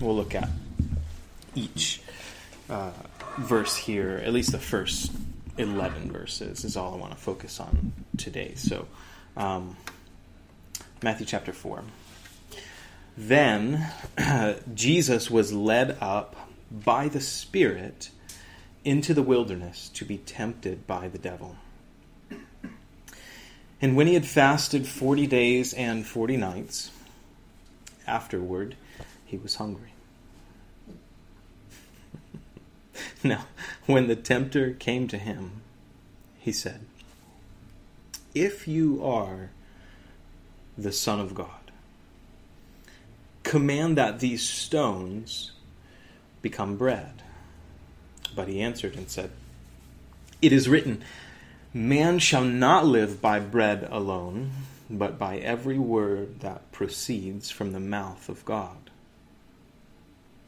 We'll look at each uh, verse here, at least the first 11 verses, is all I want to focus on today. So, um, Matthew chapter 4. Then Jesus was led up by the Spirit into the wilderness to be tempted by the devil. And when he had fasted forty days and forty nights, afterward he was hungry. now, when the tempter came to him, he said, If you are the Son of God, command that these stones become bread. But he answered and said, It is written, Man shall not live by bread alone, but by every word that proceeds from the mouth of God.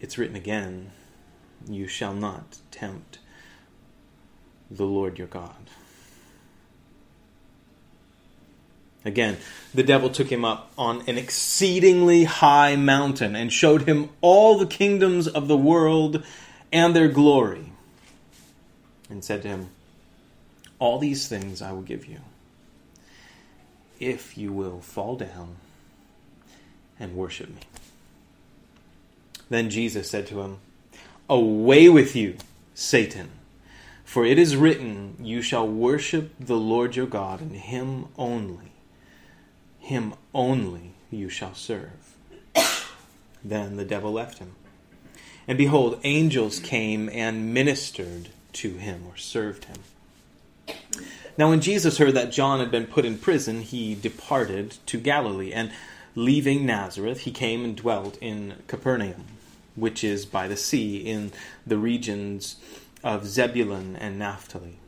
It's written again, You shall not tempt the Lord your God. Again, the devil took him up on an exceedingly high mountain and showed him all the kingdoms of the world and their glory, and said to him, All these things I will give you, if you will fall down and worship me. Then Jesus said to him, Away with you, Satan. For it is written, You shall worship the Lord your God, and him only him only you shall serve. then the devil left him. And behold, angels came and ministered to him or served him. Now, when Jesus heard that John had been put in prison, he departed to Galilee, and leaving Nazareth, he came and dwelt in Capernaum, which is by the sea, in the regions of Zebulun and Naphtali,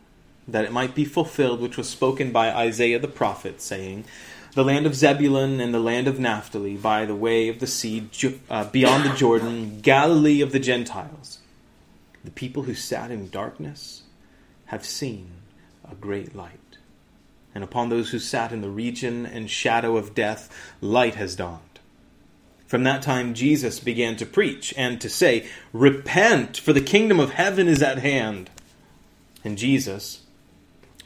that it might be fulfilled which was spoken by Isaiah the prophet, saying, the land of Zebulun and the land of Naphtali, by the way of the sea uh, beyond the Jordan, Galilee of the Gentiles. The people who sat in darkness have seen a great light. And upon those who sat in the region and shadow of death, light has dawned. From that time, Jesus began to preach and to say, Repent, for the kingdom of heaven is at hand. And Jesus,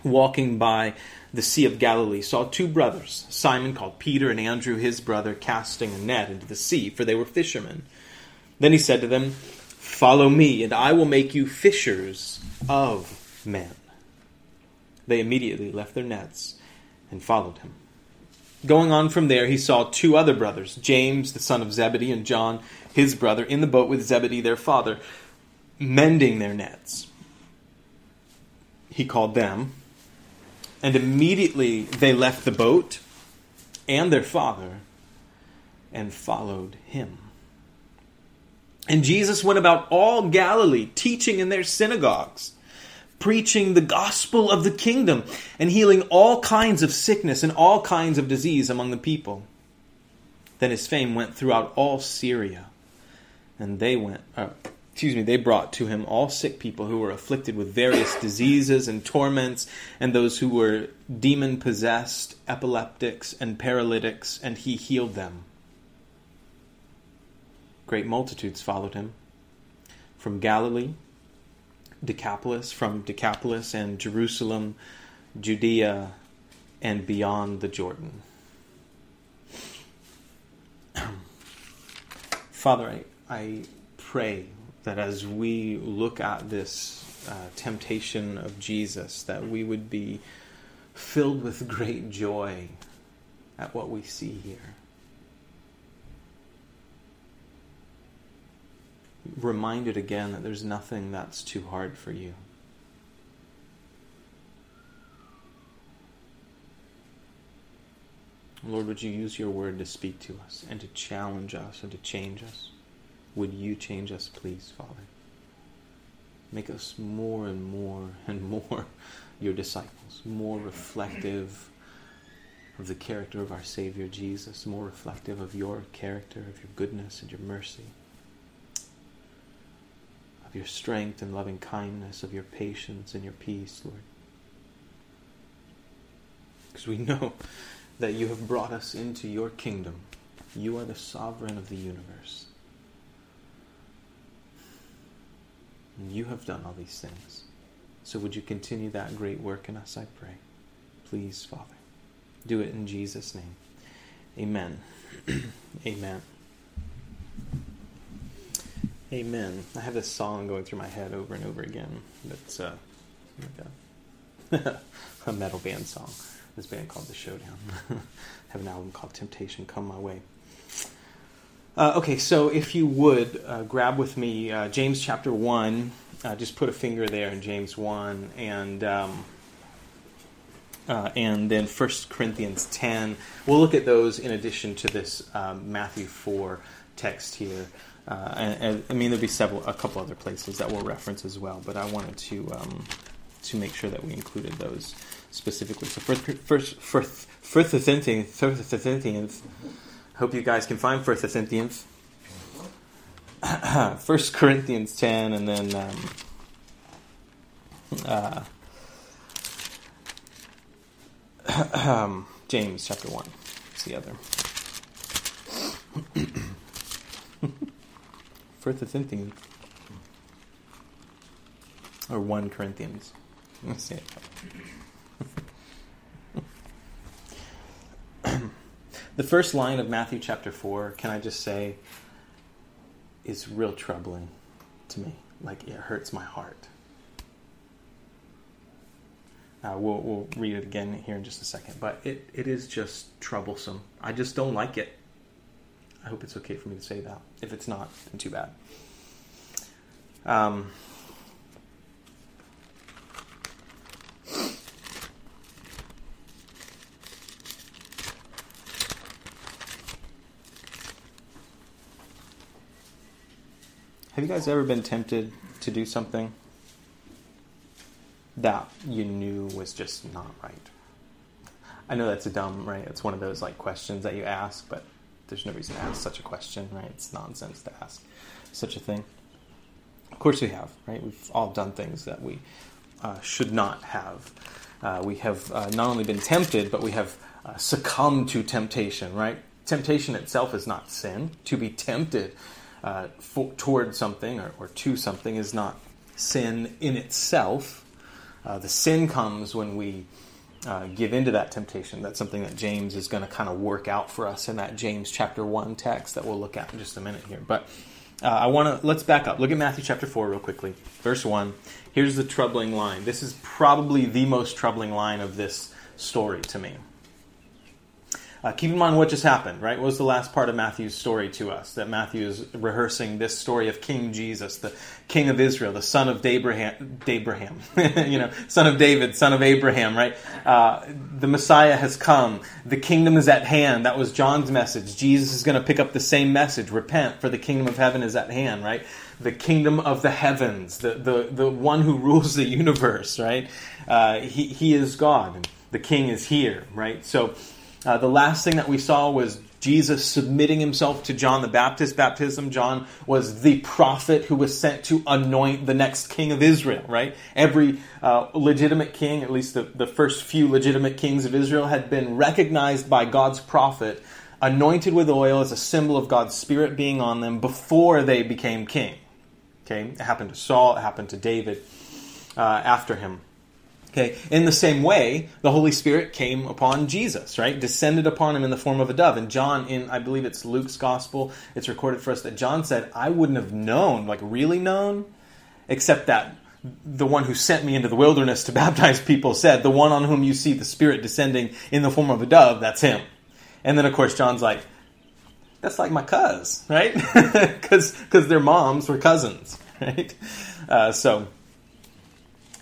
walking by the Sea of Galilee, saw two brothers, Simon called Peter and Andrew his brother, casting a net into the sea, for they were fishermen. Then he said to them, Follow me, and I will make you fishers of men. They immediately left their nets and followed him. Going on from there, he saw two other brothers, James, the son of Zebedee, and John, his brother, in the boat with Zebedee, their father, mending their nets. He called them and immediately they left the boat and their father and followed him. And Jesus went about all Galilee, teaching in their synagogues, preaching the gospel of the kingdom, and healing all kinds of sickness and all kinds of disease among the people. Then his fame went throughout all Syria, and they went. Uh, excuse me, they brought to him all sick people who were afflicted with various diseases and torments, and those who were demon possessed, epileptics, and paralytics, and he healed them. Great multitudes followed him from Galilee, Decapolis, from Decapolis and Jerusalem, Judea, and beyond the Jordan. Father, I, I pray that as we look at this uh, temptation of Jesus, that we would be filled with great joy at what we see here. Reminded again that there's nothing that's too hard for you. Lord, would you use your word to speak to us and to challenge us and to change us? Would you change us, please, Father? Make us more and more and more your disciples, more reflective of the character of our Savior Jesus, more reflective of your character, of your goodness and your mercy, your strength and loving kindness, of your patience and your peace, Lord. Because we know that you have brought us into your kingdom. You are the sovereign of the universe. And you have done all these things. So would you continue that great work in us, I pray. Please, Father. Do it in Jesus' name. Amen. Amen. Amen. I have this song going through my head over and over again. It's uh, like a, a metal band song. This band called The Showdown. have an album called Temptation Come My Way. Uh, okay, so if you would uh, grab with me uh, James chapter 1, uh, just put a finger there in James 1, and. Um, uh, and then 1 Corinthians 10. We'll look at those in addition to this Matthew 4 text here. Uh, and, and, I mean, there'll be several, a couple other places that we'll reference as well, but I wanted to um, to make sure that we included those specifically. So, first, first, first, Corinthians. Hope you guys can find First Corinthians. First Corinthians 10, and then um, uh, James chapter 1. It's the other. First Corinthians. Or 1 Corinthians. Let's see the first line of Matthew chapter 4, can I just say, is real troubling to me. Like, it hurts my heart. Uh, we'll, we'll read it again here in just a second. But it, it is just troublesome. I just don't like it. I hope it's okay for me to say that. If it's not, then too bad. Um, have you guys ever been tempted to do something that you knew was just not right? I know that's a dumb, right? It's one of those like questions that you ask, but there's no reason to ask such a question, right? It's nonsense to ask such a thing. Of course, we have, right? We've all done things that we uh, should not have. Uh, we have uh, not only been tempted, but we have uh, succumbed to temptation, right? Temptation itself is not sin. To be tempted uh, for, toward something or, or to something is not sin in itself uh, the sin comes when we uh, give into that temptation. That's something that James is going to kind of work out for us in that James chapter 1 text that we'll look at in just a minute here. But uh, I want to, let's back up. Look at Matthew chapter 4 real quickly. Verse 1. Here's the troubling line. This is probably the most troubling line of this story to me. Uh, keep in mind what just happened, right? What was the last part of Matthew's story to us? That Matthew is rehearsing this story of King Jesus, the King of Israel, the son of Abraham, Abraham you know, son of David, son of Abraham, right? Uh, the Messiah has come. The kingdom is at hand. That was John's message. Jesus is going to pick up the same message. Repent, for the kingdom of heaven is at hand, right? The kingdom of the heavens, the, the, the one who rules the universe, right? Uh, he, he is God, the king is here, right? So, uh, the last thing that we saw was Jesus submitting himself to John the Baptist baptism. John was the prophet who was sent to anoint the next king of Israel, right? Every uh, legitimate king, at least the, the first few legitimate kings of Israel, had been recognized by God's prophet, anointed with oil as a symbol of God's Spirit being on them before they became king. Okay, it happened to Saul, it happened to David uh, after him. Okay, in the same way, the Holy Spirit came upon Jesus, right? Descended upon him in the form of a dove. And John, in I believe it's Luke's gospel, it's recorded for us that John said, I wouldn't have known, like really known, except that the one who sent me into the wilderness to baptize people said, The one on whom you see the Spirit descending in the form of a dove, that's him. And then, of course, John's like, That's like my cuz, right? Because their moms were cousins, right? Uh, so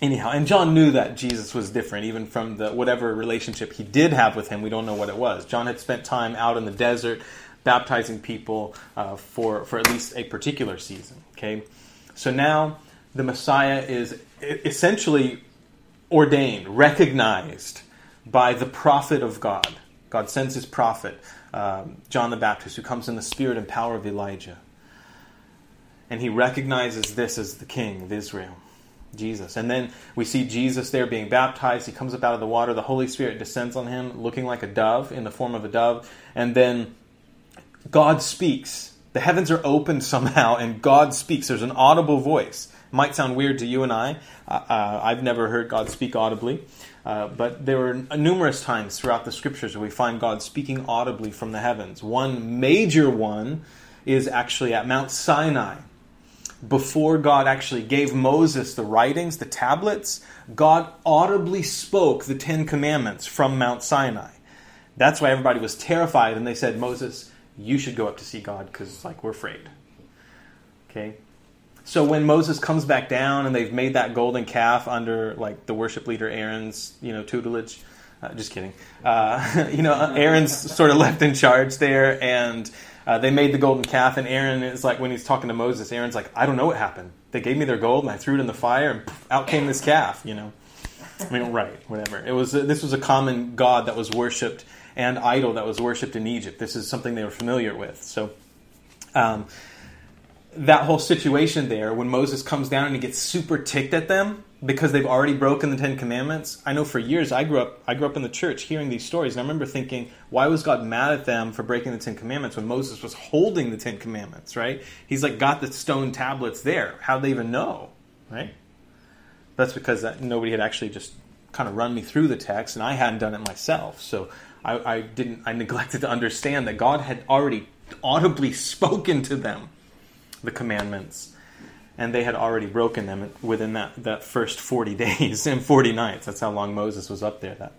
anyhow, and John knew that Jesus was different, even from the whatever relationship he did have with him. We don't know what it was. John had spent time out in the desert, baptizing people uh, for, for at least a particular season. Okay? So now the Messiah is essentially ordained, recognized by the prophet of God. God sends his prophet, um, John the Baptist, who comes in the spirit and power of Elijah. And he recognizes this as the king of Israel, Jesus. And then we see Jesus there being baptized. He comes up out of the water. The Holy Spirit descends on him, looking like a dove, in the form of a dove. And then God speaks. The heavens are opened somehow, and God speaks. There's an audible voice. It might sound weird to you and I. Uh, uh, I've never heard God speak audibly. Uh, but there were numerous times throughout the scriptures where we find God speaking audibly from the heavens. One major one is actually at Mount Sinai. Before God actually gave Moses the writings, the tablets, God audibly spoke the Ten Commandments from Mount Sinai. That's why everybody was terrified and they said, Moses, you should go up to see God because, like, we're afraid. Okay? So when Moses comes back down and they've made that golden calf under like the worship leader Aaron's you know tutelage, uh, just kidding. Uh, you know Aaron's sort of left in charge there, and uh, they made the golden calf. And Aaron is like when he's talking to Moses, Aaron's like, I don't know what happened. They gave me their gold and I threw it in the fire, and poof, out came this calf. You know, I mean, right, whatever. It was this was a common god that was worshipped and idol that was worshipped in Egypt. This is something they were familiar with. So. Um, that whole situation there, when Moses comes down and he gets super ticked at them because they've already broken the Ten Commandments. I know for years I grew up I grew up in the church hearing these stories, and I remember thinking, why was God mad at them for breaking the Ten Commandments when Moses was holding the Ten Commandments? Right? He's like got the stone tablets there. How would they even know? Right? That's because nobody had actually just kind of run me through the text, and I hadn't done it myself. So I, I didn't. I neglected to understand that God had already audibly spoken to them the commandments, and they had already broken them within that, that first 40 days and 40 nights. That's how long Moses was up there that,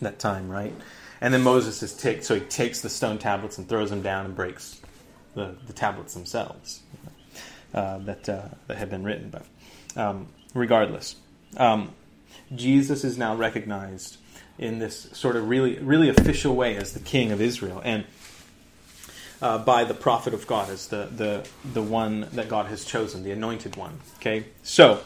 that time, right? And then Moses is take, so he takes the stone tablets and throws them down and breaks the, the tablets themselves uh, that, uh, that had been written. But um, regardless, um, Jesus is now recognized in this sort of really, really official way as the king of Israel. And uh, by the prophet of God as the, the, the one that God has chosen, the anointed one. Okay? So,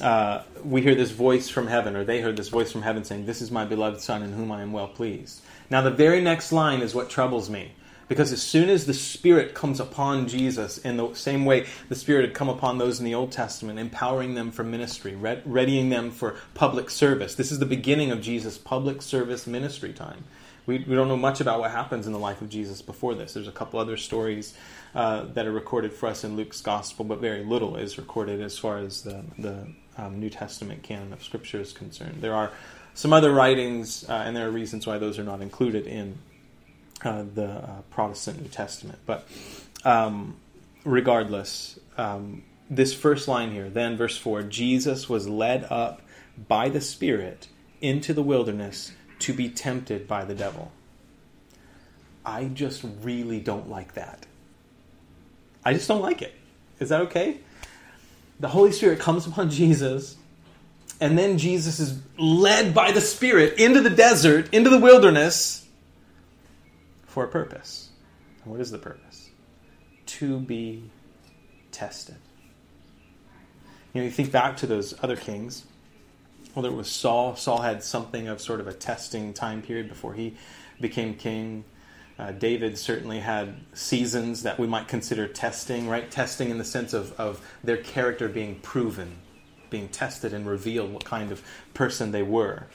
uh, we hear this voice from heaven, or they heard this voice from heaven saying, This is my beloved Son in whom I am well pleased. Now, the very next line is what troubles me. Because as soon as the Spirit comes upon Jesus, in the same way the Spirit had come upon those in the Old Testament, empowering them for ministry, readying them for public service, this is the beginning of Jesus' public service ministry time. We, we don't know much about what happens in the life of Jesus before this. There's a couple other stories uh, that are recorded for us in Luke's gospel, but very little is recorded as far as the, the um, New Testament canon of Scripture is concerned. There are some other writings, uh, and there are reasons why those are not included in uh, the uh, Protestant New Testament. But um, regardless, um, this first line here, then verse 4 Jesus was led up by the Spirit into the wilderness to be tempted by the devil. I just really don't like that. I just don't like it. Is that okay? The Holy Spirit comes upon Jesus, and then Jesus is led by the Spirit into the desert, into the wilderness, for a purpose. And what is the purpose? To be tested. You know, you think back to those other kings whether it was Saul. Saul had something of sort of a testing time period before he became king. Uh, David certainly had seasons that we might consider testing, right? Testing in the sense of, of their character being proven, being tested and revealed what kind of person they were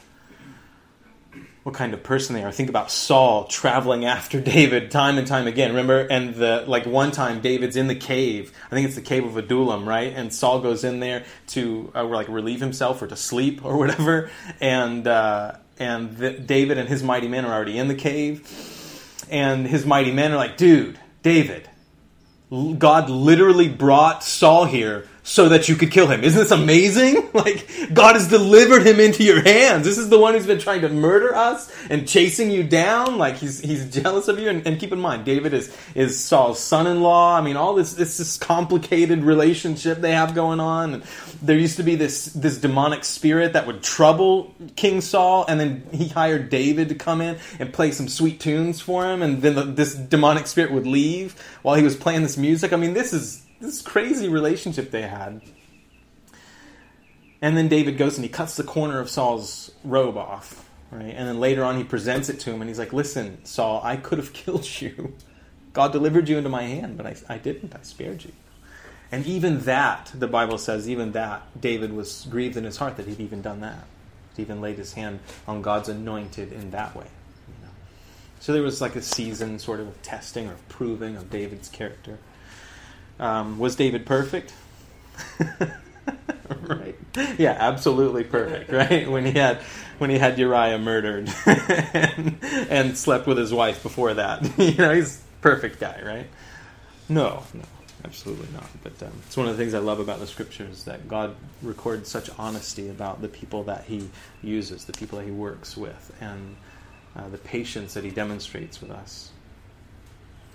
what kind of person they are. Think about Saul traveling after David time and time again. Remember, and the like one time David's in the cave. I think it's the cave of Adullam, right? And Saul goes in there to uh, like relieve himself or to sleep or whatever. And uh, and the, David and his mighty men are already in the cave. And his mighty men are like, dude, David, God literally brought Saul here so that you could kill him. Isn't this amazing? Like, God has delivered him into your hands. This is the one who's been trying to murder us and chasing you down. Like, he's, he's jealous of you. And, and keep in mind, David is, is Saul's son in law. I mean, all this, this, this complicated relationship they have going on. And there used to be this, this demonic spirit that would trouble King Saul. And then he hired David to come in and play some sweet tunes for him. And then the, this demonic spirit would leave while he was playing this music. I mean, this is this crazy relationship they had. And then David goes and he cuts the corner of Saul's robe off, right? And then later on he presents it to him and he's like, "Listen, Saul, I could have killed you. God delivered you into my hand, but I, I didn't. I spared you." And even that, the Bible says, even that, David was grieved in his heart that he'd even done that. He even laid his hand on God's anointed in that way. You know? So there was like a season sort of testing or proving of David's character. Um, was David perfect? right. Yeah, absolutely perfect. Right when he had when he had Uriah murdered and, and slept with his wife before that. you know, he's perfect guy, right? No, no, absolutely not. But um, it's one of the things I love about the scriptures that God records such honesty about the people that He uses, the people that He works with, and uh, the patience that He demonstrates with us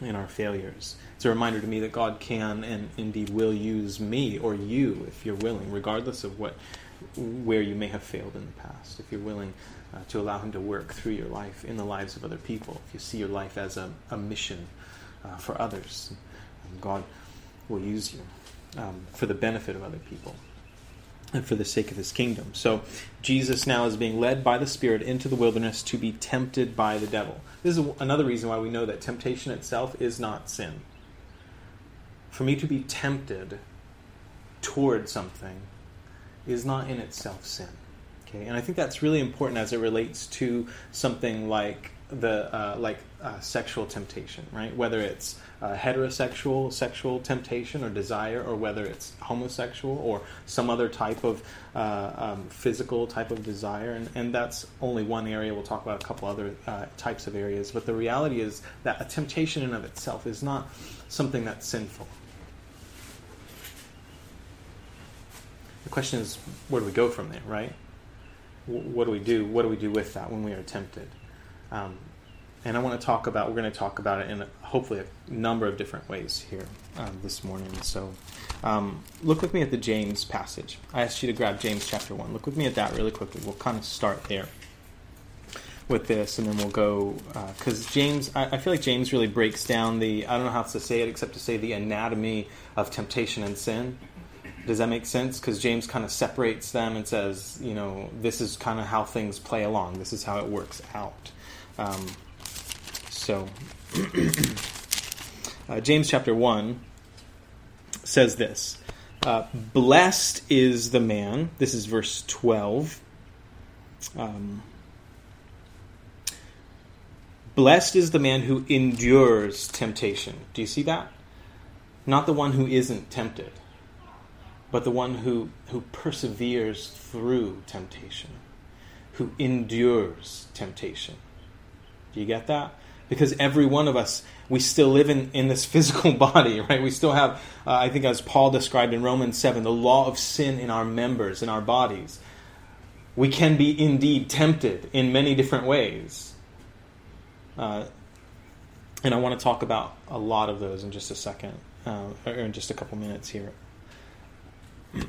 in our failures. It's a reminder to me that God can and indeed will use me or you if you're willing, regardless of what where you may have failed in the past. If you're willing uh, to allow Him to work through your life in the lives of other people, if you see your life as a, a mission uh, for others, God will use you um, for the benefit of other people and for the sake of his kingdom. So Jesus now is being led by the Spirit into the wilderness to be tempted by the devil. This is another reason why we know that temptation itself is not sin. For me to be tempted toward something is not in itself sin. Okay, and I think that's really important as it relates to something like the uh, like uh, sexual temptation, right? Whether it's uh, heterosexual sexual temptation or desire, or whether it's homosexual or some other type of uh, um, physical type of desire, and, and that's only one area. We'll talk about a couple other uh, types of areas, but the reality is that a temptation in of itself is not something that's sinful. The question is, where do we go from there, right? What do we do? What do we do with that when we are tempted? Um, and I want to talk about. We're going to talk about it in hopefully a number of different ways here um, this morning. So, um, look with me at the James passage. I asked you to grab James chapter one. Look with me at that really quickly. We'll kind of start there with this, and then we'll go because uh, James. I, I, feel like James really breaks down the. I don't know how else to say it except to say the anatomy of temptation and sin. Does that make sense? Because James kind of separates them and says, you know, this is kind of how things play along. This is how it works out. Um, so, uh, James chapter 1 says this uh, Blessed is the man, this is verse 12. Um, Blessed is the man who endures temptation. Do you see that? Not the one who isn't tempted, but the one who, who perseveres through temptation, who endures temptation. Do you get that? Because every one of us we still live in, in this physical body right? We still have uh, i think as paul described in romans 7 the law of sin in our members in our bodies. We can be indeed tempted in many different ways. Uh, and i want to talk about a lot of those in just a second uh, or in just a couple minutes here.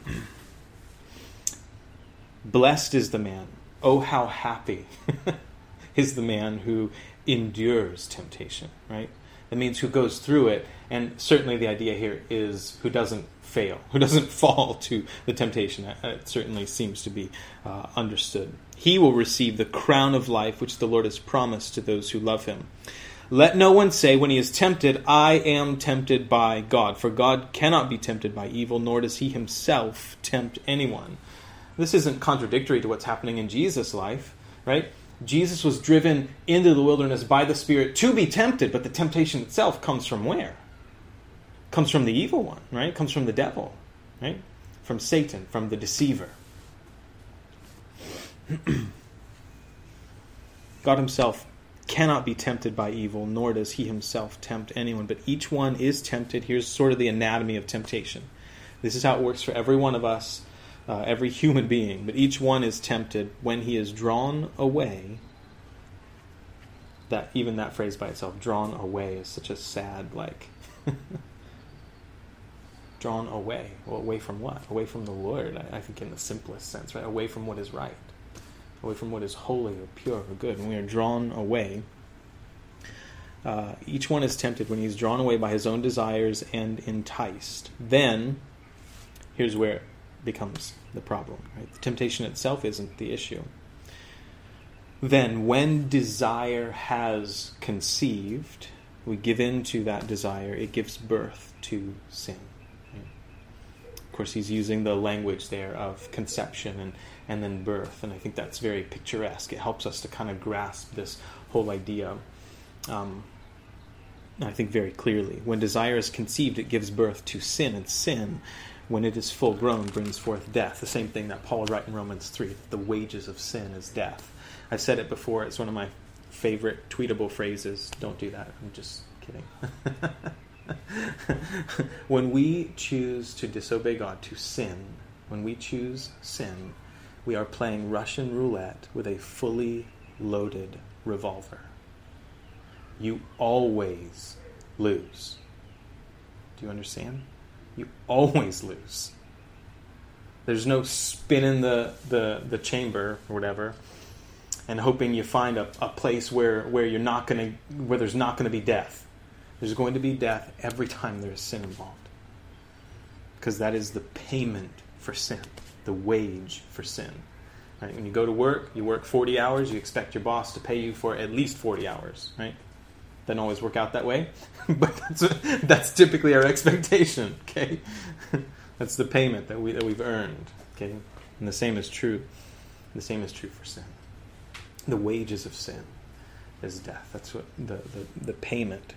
Blessed is the man. Oh how happy is the man who endures temptation, right? That means who goes through it, and certainly the idea here is who doesn't fail, who doesn't fall to the temptation. It certainly seems to be uh, understood. He will receive the crown of life which the Lord has promised to those who love him. Let no one say when he is tempted, I am tempted by God, for God cannot be tempted by evil, nor does he himself tempt anyone. This isn't contradictory to what's happening in Jesus' life, right? Jesus was driven into the wilderness by the Spirit to be tempted, but the temptation itself comes from where? Comes from the evil one, right? Comes from the devil, right? From Satan, from the deceiver. God Himself cannot be tempted by evil, nor does He Himself tempt anyone, but each one is tempted. Here's sort of the anatomy of temptation This is how it works for every one of us, uh, every human being. But each one is tempted when he is drawn away. That even that phrase by itself, drawn away, is such a sad like. drawn away. Well, away from what? Away from the Lord. I, I think in the simplest sense, right? Away from what is right, away from what is holy or pure or good, and we are drawn away. Uh, each one is tempted when he's drawn away by his own desires and enticed. Then, here's where it becomes the problem. Right? The temptation itself isn't the issue. Then, when desire has conceived, we give in to that desire, it gives birth to sin. Of course, he's using the language there of conception and, and then birth, and I think that's very picturesque. It helps us to kind of grasp this whole idea. Um, I think very clearly. When desire is conceived, it gives birth to sin, and sin, when it is full grown, brings forth death. The same thing that Paul would write in Romans 3 the wages of sin is death. I've said it before, it's one of my favorite tweetable phrases. Don't do that. I'm just kidding. when we choose to disobey God, to sin, when we choose sin, we are playing Russian roulette with a fully loaded revolver you always lose. Do you understand? You always lose. There's no spinning the, the, the chamber or whatever and hoping you find a, a place where, where you're not gonna where there's not gonna be death. There's going to be death every time there's sin involved. Because that is the payment for sin, the wage for sin. Right? When you go to work, you work 40 hours, you expect your boss to pay you for at least 40 hours, right? Doesn't always work out that way, but that's, that's typically our expectation. Okay, that's the payment that we that we've earned. Okay, and the same is true. The same is true for sin. The wages of sin is death. That's what the the, the payment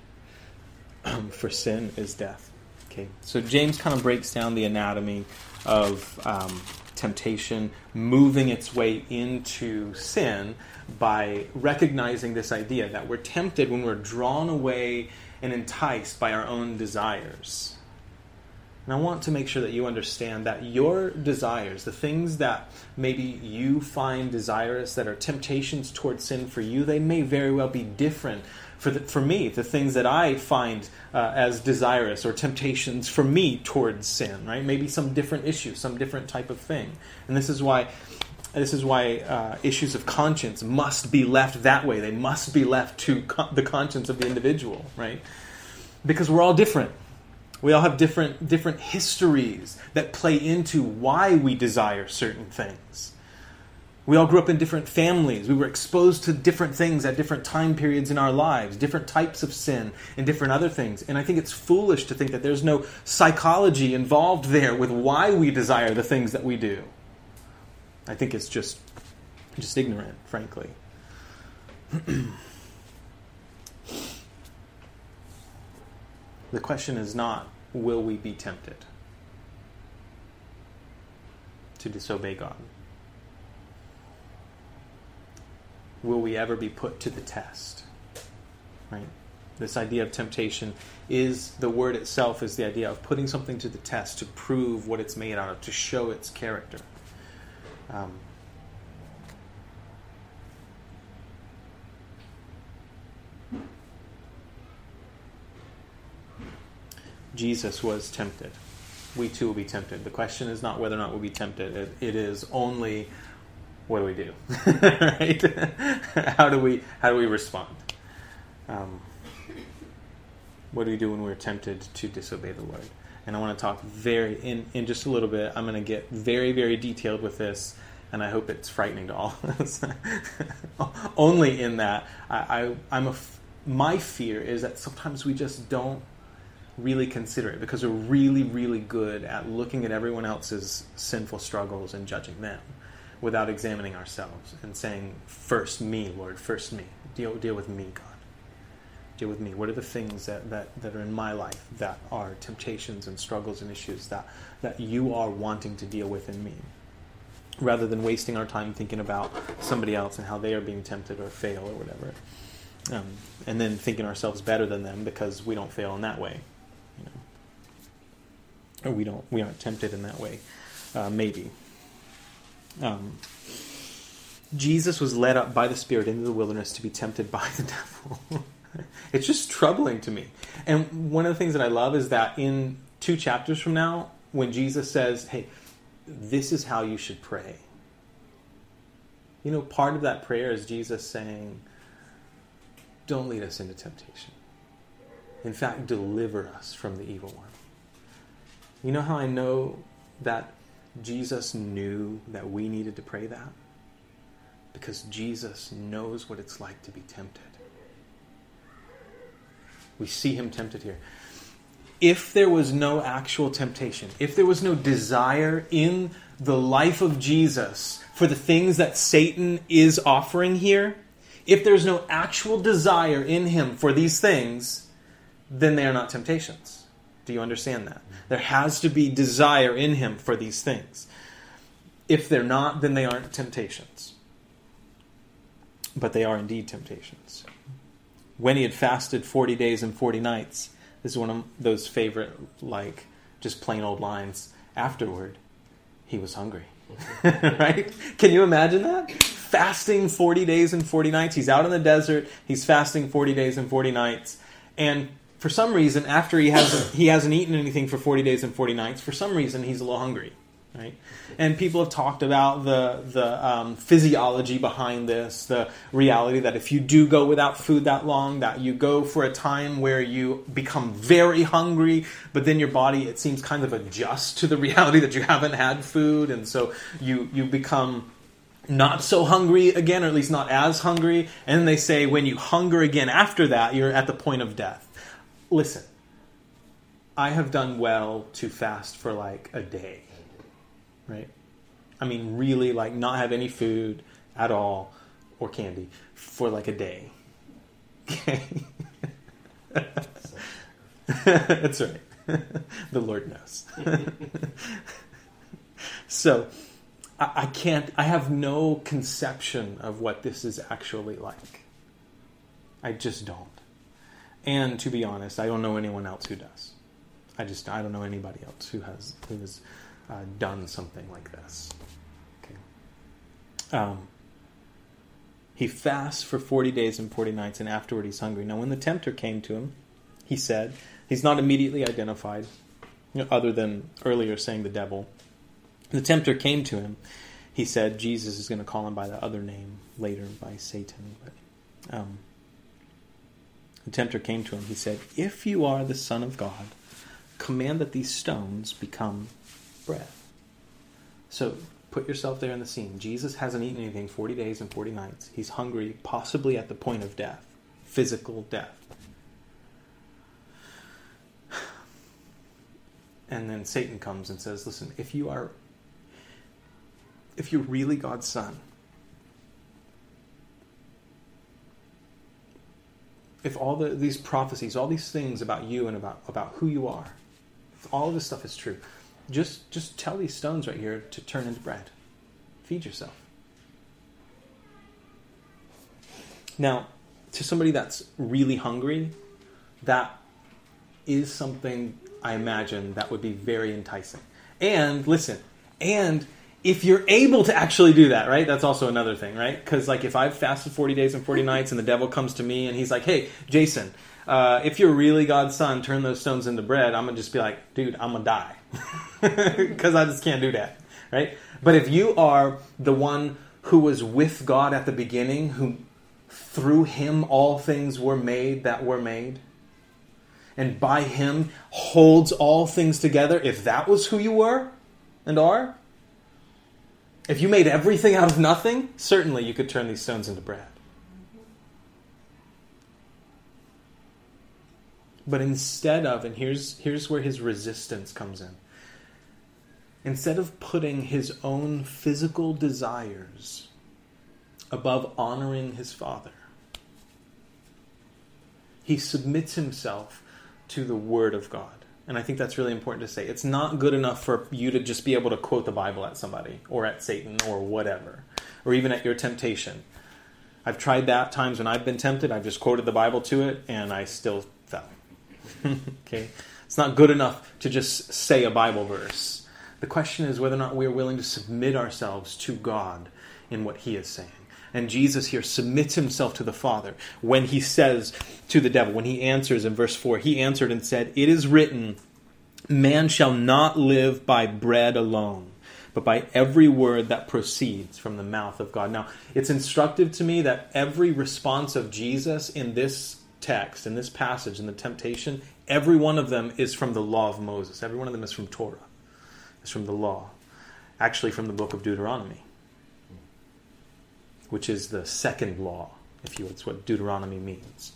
for sin is death. Okay, so James kind of breaks down the anatomy of um, temptation moving its way into sin by recognizing this idea that we're tempted when we're drawn away and enticed by our own desires. And I want to make sure that you understand that your desires, the things that maybe you find desirous that are temptations towards sin for you, they may very well be different for, the, for me, the things that I find uh, as desirous or temptations for me towards sin, right? Maybe some different issue, some different type of thing. And this is why this is why uh, issues of conscience must be left that way. They must be left to con- the conscience of the individual, right? Because we're all different. We all have different different histories that play into why we desire certain things. We all grew up in different families. We were exposed to different things at different time periods in our lives, different types of sin, and different other things. And I think it's foolish to think that there's no psychology involved there with why we desire the things that we do. I think it's just just ignorant, frankly. the question is not will we be tempted to disobey God? Will we ever be put to the test? Right? This idea of temptation is the word itself is the idea of putting something to the test to prove what it's made out of, to show its character. Um, Jesus was tempted. We too will be tempted. The question is not whether or not we'll be tempted. it, it is only what do we do, right? how do we how do we respond? Um, what do we do when we're tempted to disobey the Lord? And I want to talk very in in just a little bit. I'm going to get very very detailed with this, and I hope it's frightening to all. Of us. Only in that I, I am a my fear is that sometimes we just don't really consider it because we're really really good at looking at everyone else's sinful struggles and judging them without examining ourselves and saying first me lord first me deal deal with me god deal with me? What are the things that, that, that are in my life that are temptations and struggles and issues that, that you are wanting to deal with in me? Rather than wasting our time thinking about somebody else and how they are being tempted or fail or whatever. Um, and then thinking ourselves better than them because we don't fail in that way. You know? or we don't we aren't tempted in that way. Uh, maybe. Um, Jesus was led up by the Spirit into the wilderness to be tempted by the devil. it's just troubling to me. And one of the things that I love is that in two chapters from now, when Jesus says, "Hey, this is how you should pray," you know, part of that prayer is Jesus saying, "Don't lead us into temptation." In fact, deliver us from the evil one. You know how I know that Jesus knew that we needed to pray that? Because Jesus knows what it's like to be tempted. We see him tempted here. If there was no actual temptation, if there was no desire in the life of Jesus for the things that Satan is offering here, if there's no actual desire in him for these things, then they are not temptations. Do you understand that? There has to be desire in him for these things. If they're not, then they aren't temptations. But they are indeed temptations. When he had fasted 40 days and 40 nights, this is one of those favorite, like, just plain old lines. Afterward, he was hungry. right? Can you imagine that? Fasting 40 days and 40 nights. He's out in the desert. He's fasting 40 days and 40 nights. And for some reason, after he hasn't he hasn't eaten anything for forty days and forty nights, for some reason he's a little hungry, right? And people have talked about the the um, physiology behind this, the reality that if you do go without food that long, that you go for a time where you become very hungry, but then your body it seems kind of adjusts to the reality that you haven't had food, and so you you become not so hungry again, or at least not as hungry. And they say when you hunger again after that, you're at the point of death listen, I have done well to fast for like a day, right? I mean, really, like not have any food at all or candy for like a day. Okay. That's right. the Lord knows. so, I, I can't, I have no conception of what this is actually like. I just don't. And to be honest, I don't know anyone else who does. I just I don't know anybody else who has who has uh, done something like this. Okay. Um, he fasts for forty days and forty nights, and afterward he's hungry. Now, when the tempter came to him, he said, he's not immediately identified, you know, other than earlier saying the devil. The tempter came to him. He said Jesus is going to call him by the other name later, by Satan. But um, the tempter came to him. He said, If you are the Son of God, command that these stones become bread. So put yourself there in the scene. Jesus hasn't eaten anything 40 days and 40 nights. He's hungry, possibly at the point of death, physical death. And then Satan comes and says, Listen, if you are, if you're really God's son, if all the, these prophecies, all these things about you and about, about who you are, if all of this stuff is true, just just tell these stones right here to turn into bread. Feed yourself. Now, to somebody that's really hungry, that is something I imagine that would be very enticing. And listen, and if you're able to actually do that, right? That's also another thing, right? Because like if I've fasted 40 days and 40 nights and the devil comes to me and he's like, hey, Jason, uh, if you're really God's son, turn those stones into bread, I'm going to just be like, dude, I'm to die. Because I just can't do that, right? But if you are the one who was with God at the beginning, who through him all things were made that were made, and by him holds all things together, if that was who you were and are, if you made everything out of nothing, certainly you could turn these stones into bread. But instead of, and here's, here's where his resistance comes in. Instead of putting his own physical desires above honoring his father, he submits himself to the Word of God. And I think that's really important to say. It's not good enough for you to just be able to quote the Bible at somebody or at Satan or whatever, or even at your temptation. I've tried that times when I've been tempted. I've just quoted the Bible to it and I still fell. okay? It's not good enough to just say a Bible verse. The question is whether or not we are willing to submit ourselves to God in what He is saying. And Jesus here submits himself to the Father when he says to the devil, when he answers in verse 4, he answered and said, It is written, Man shall not live by bread alone, but by every word that proceeds from the mouth of God. Now, it's instructive to me that every response of Jesus in this text, in this passage, in the temptation, every one of them is from the law of Moses. Every one of them is from Torah, is from the law. Actually, from the book of Deuteronomy, which is the second law, if you will. It's what Deuteronomy means.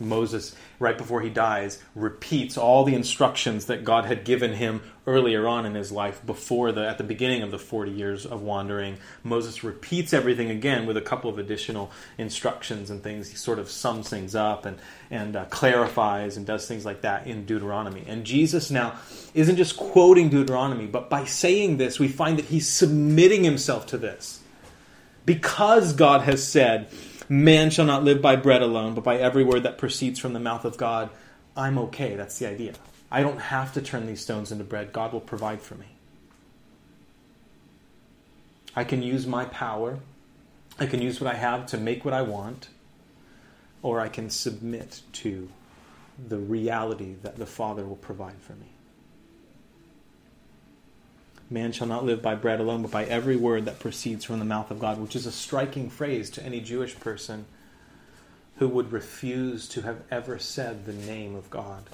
Moses, right before he dies, repeats all the instructions that God had given him earlier on in his life, before the at the beginning of the forty years of wandering. Moses repeats everything again with a couple of additional instructions and things. He sort of sums things up and and uh, clarifies and does things like that in Deuteronomy. And Jesus now isn't just quoting Deuteronomy, but by saying this, we find that he's submitting himself to this because God has said Man shall not live by bread alone, but by every word that proceeds from the mouth of God. I'm okay. That's the idea. I don't have to turn these stones into bread. God will provide for me. I can use my power. I can use what I have to make what I want. Or I can submit to the reality that the Father will provide for me. Man shall not live by bread alone, but by every word that proceeds from the mouth of God, which is a striking phrase to any Jewish person who would refuse to have ever said the name of God.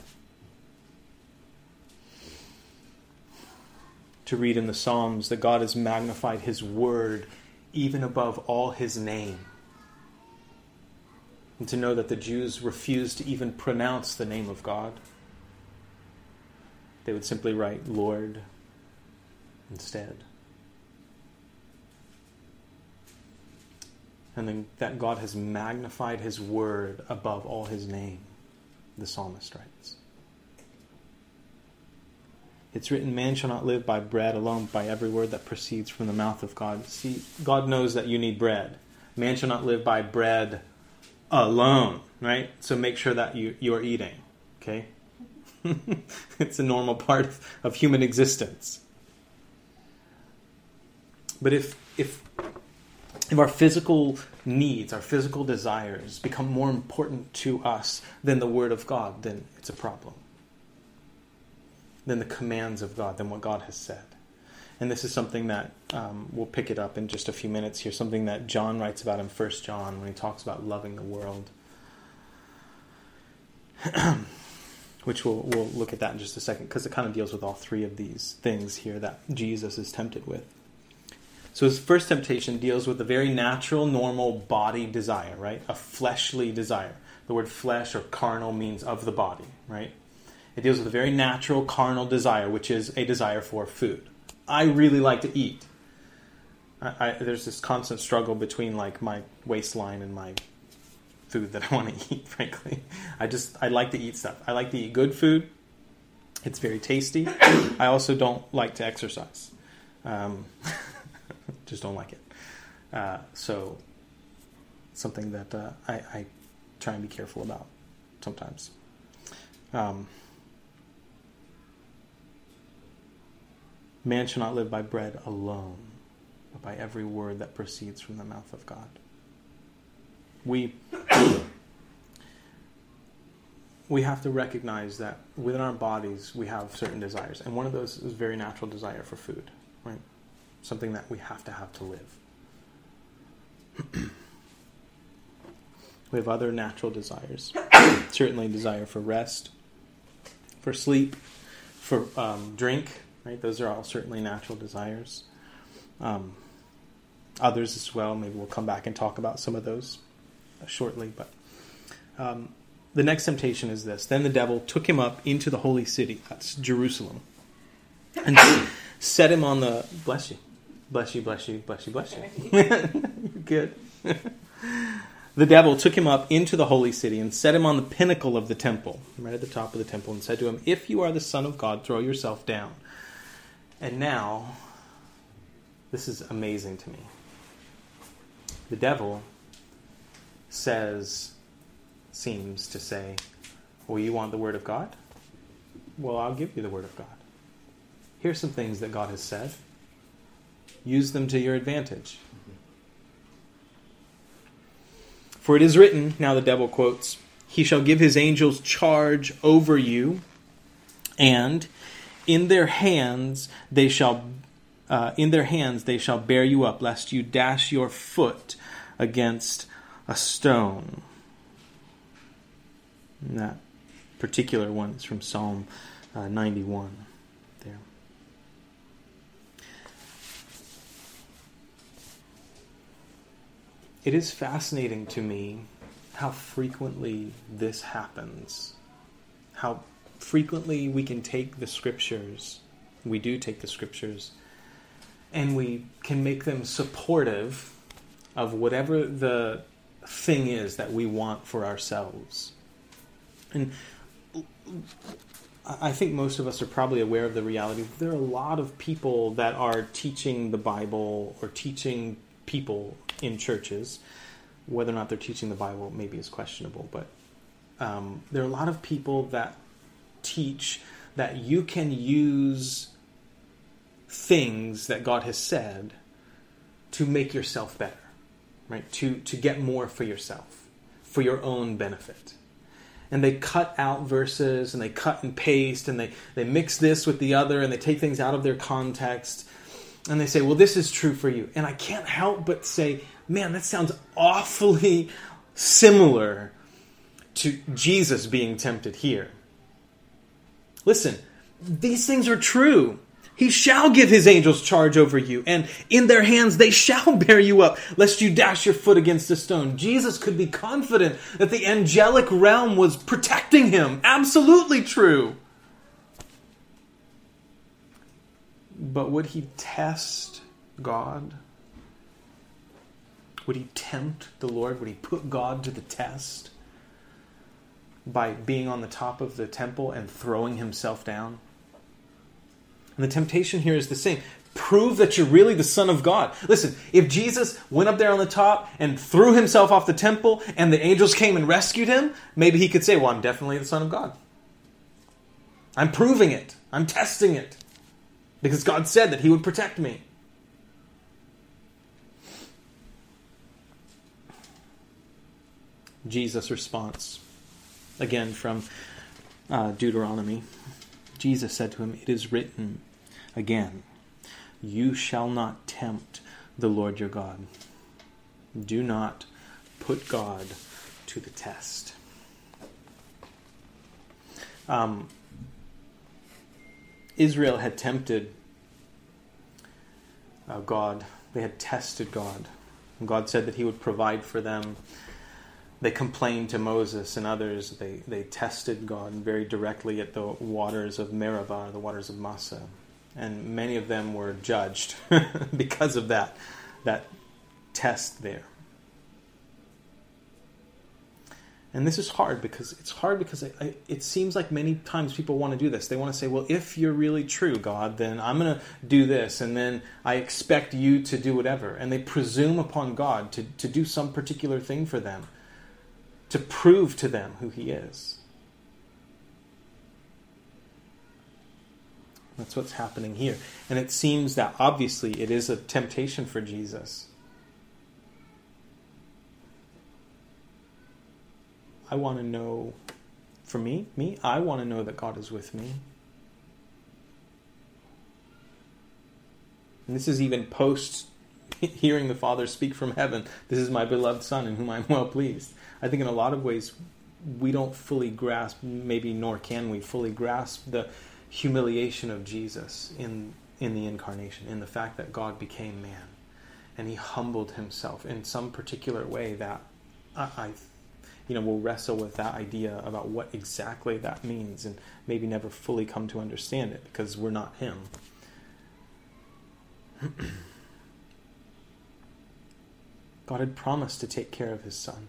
To read in the Psalms that God has magnified his word even above all his name. And to know that the Jews refused to even pronounce the name of God. They would simply write, Lord, instead. And then that God has magnified his word above all his name, the psalmist writes. It's written, Man shall not live by bread alone, by every word that proceeds from the mouth of God. See, God knows that you need bread. Man shall not live by bread alone, right? So make sure that you, you are eating, okay? it's a normal part of human existence. But if if if our physical needs, our physical desires become more important to us than the Word of God, then it's a problem. Than the commands of God, than what God has said. And this is something that um, we'll pick it up in just a few minutes here, something that John writes about in First John when he talks about loving the world. Which we'll, we'll look at that in just a second because it kind of deals with all three of these things here that Jesus is tempted with. So his first temptation deals with a very natural, normal body desire, right? A fleshly desire. The word flesh or carnal means of the body, right? It deals with a very natural, carnal desire, which is a desire for food. I really like to eat. I, I, there's this constant struggle between like my waistline and my food that I want to eat. Frankly, I just I like to eat stuff. I like to eat good food. It's very tasty. I also don't like to exercise. Um, just don't like it. Uh, so, something that uh, I, I, try and be careful about sometimes. Um, Man shall not live by bread alone, but by every word that proceeds from the mouth of God. We we have to recognize that within our bodies we have certain desires, and one of those is very natural desire for food? Something that we have to have to live. we have other natural desires. Certainly, desire for rest, for sleep, for um, drink. Right, those are all certainly natural desires. Um, others as well. Maybe we'll come back and talk about some of those shortly. But um, the next temptation is this: Then the devil took him up into the holy city, that's Jerusalem, and set him on the bless you Bless you, bless you, bless you, bless you. Good. the devil took him up into the holy city and set him on the pinnacle of the temple, right at the top of the temple, and said to him, If you are the Son of God, throw yourself down. And now, this is amazing to me. The devil says, seems to say, Well, you want the Word of God? Well, I'll give you the Word of God. Here's some things that God has said. Use them to your advantage. For it is written, now the devil quotes, He shall give His angels charge over you, and in their hands they shall uh, in their hands they shall bear you up, lest you dash your foot against a stone. And that particular one is from Psalm uh, 91. There. It is fascinating to me how frequently this happens. How frequently we can take the scriptures, we do take the scriptures, and we can make them supportive of whatever the thing is that we want for ourselves. And I think most of us are probably aware of the reality that there are a lot of people that are teaching the Bible or teaching people in churches. Whether or not they're teaching the Bible maybe is questionable, but um, there are a lot of people that teach that you can use things that God has said to make yourself better, right? To to get more for yourself, for your own benefit. And they cut out verses and they cut and paste and they, they mix this with the other and they take things out of their context and they say, well, this is true for you. And I can't help but say, man, that sounds awfully similar to Jesus being tempted here. Listen, these things are true. He shall give his angels charge over you, and in their hands they shall bear you up, lest you dash your foot against a stone. Jesus could be confident that the angelic realm was protecting him. Absolutely true. But would he test God? Would he tempt the Lord? Would he put God to the test by being on the top of the temple and throwing himself down? And the temptation here is the same. Prove that you're really the Son of God. Listen, if Jesus went up there on the top and threw himself off the temple and the angels came and rescued him, maybe he could say, Well, I'm definitely the Son of God. I'm proving it, I'm testing it. Because God said that he would protect me. Jesus' response, again from uh, Deuteronomy. Jesus said to him, It is written again, You shall not tempt the Lord your God. Do not put God to the test. Um, Israel had tempted uh, God, they had tested God. And God said that He would provide for them they complained to Moses and others. They, they tested God very directly at the waters of Meribah, the waters of Massah. And many of them were judged because of that, that test there. And this is hard because it's hard because I, I, it seems like many times people want to do this. They want to say, well, if you're really true, God, then I'm going to do this, and then I expect you to do whatever. And they presume upon God to, to do some particular thing for them to prove to them who he is. That's what's happening here. And it seems that obviously it is a temptation for Jesus. I want to know, for me, me, I want to know that God is with me. And this is even post hearing the Father speak from heaven. This is my beloved Son in whom I am well pleased. I think in a lot of ways we don't fully grasp, maybe nor can we fully grasp the humiliation of Jesus in in the incarnation, in the fact that God became man, and He humbled Himself in some particular way that I, I you know, will wrestle with that idea about what exactly that means, and maybe never fully come to understand it because we're not Him. God had promised to take care of His Son.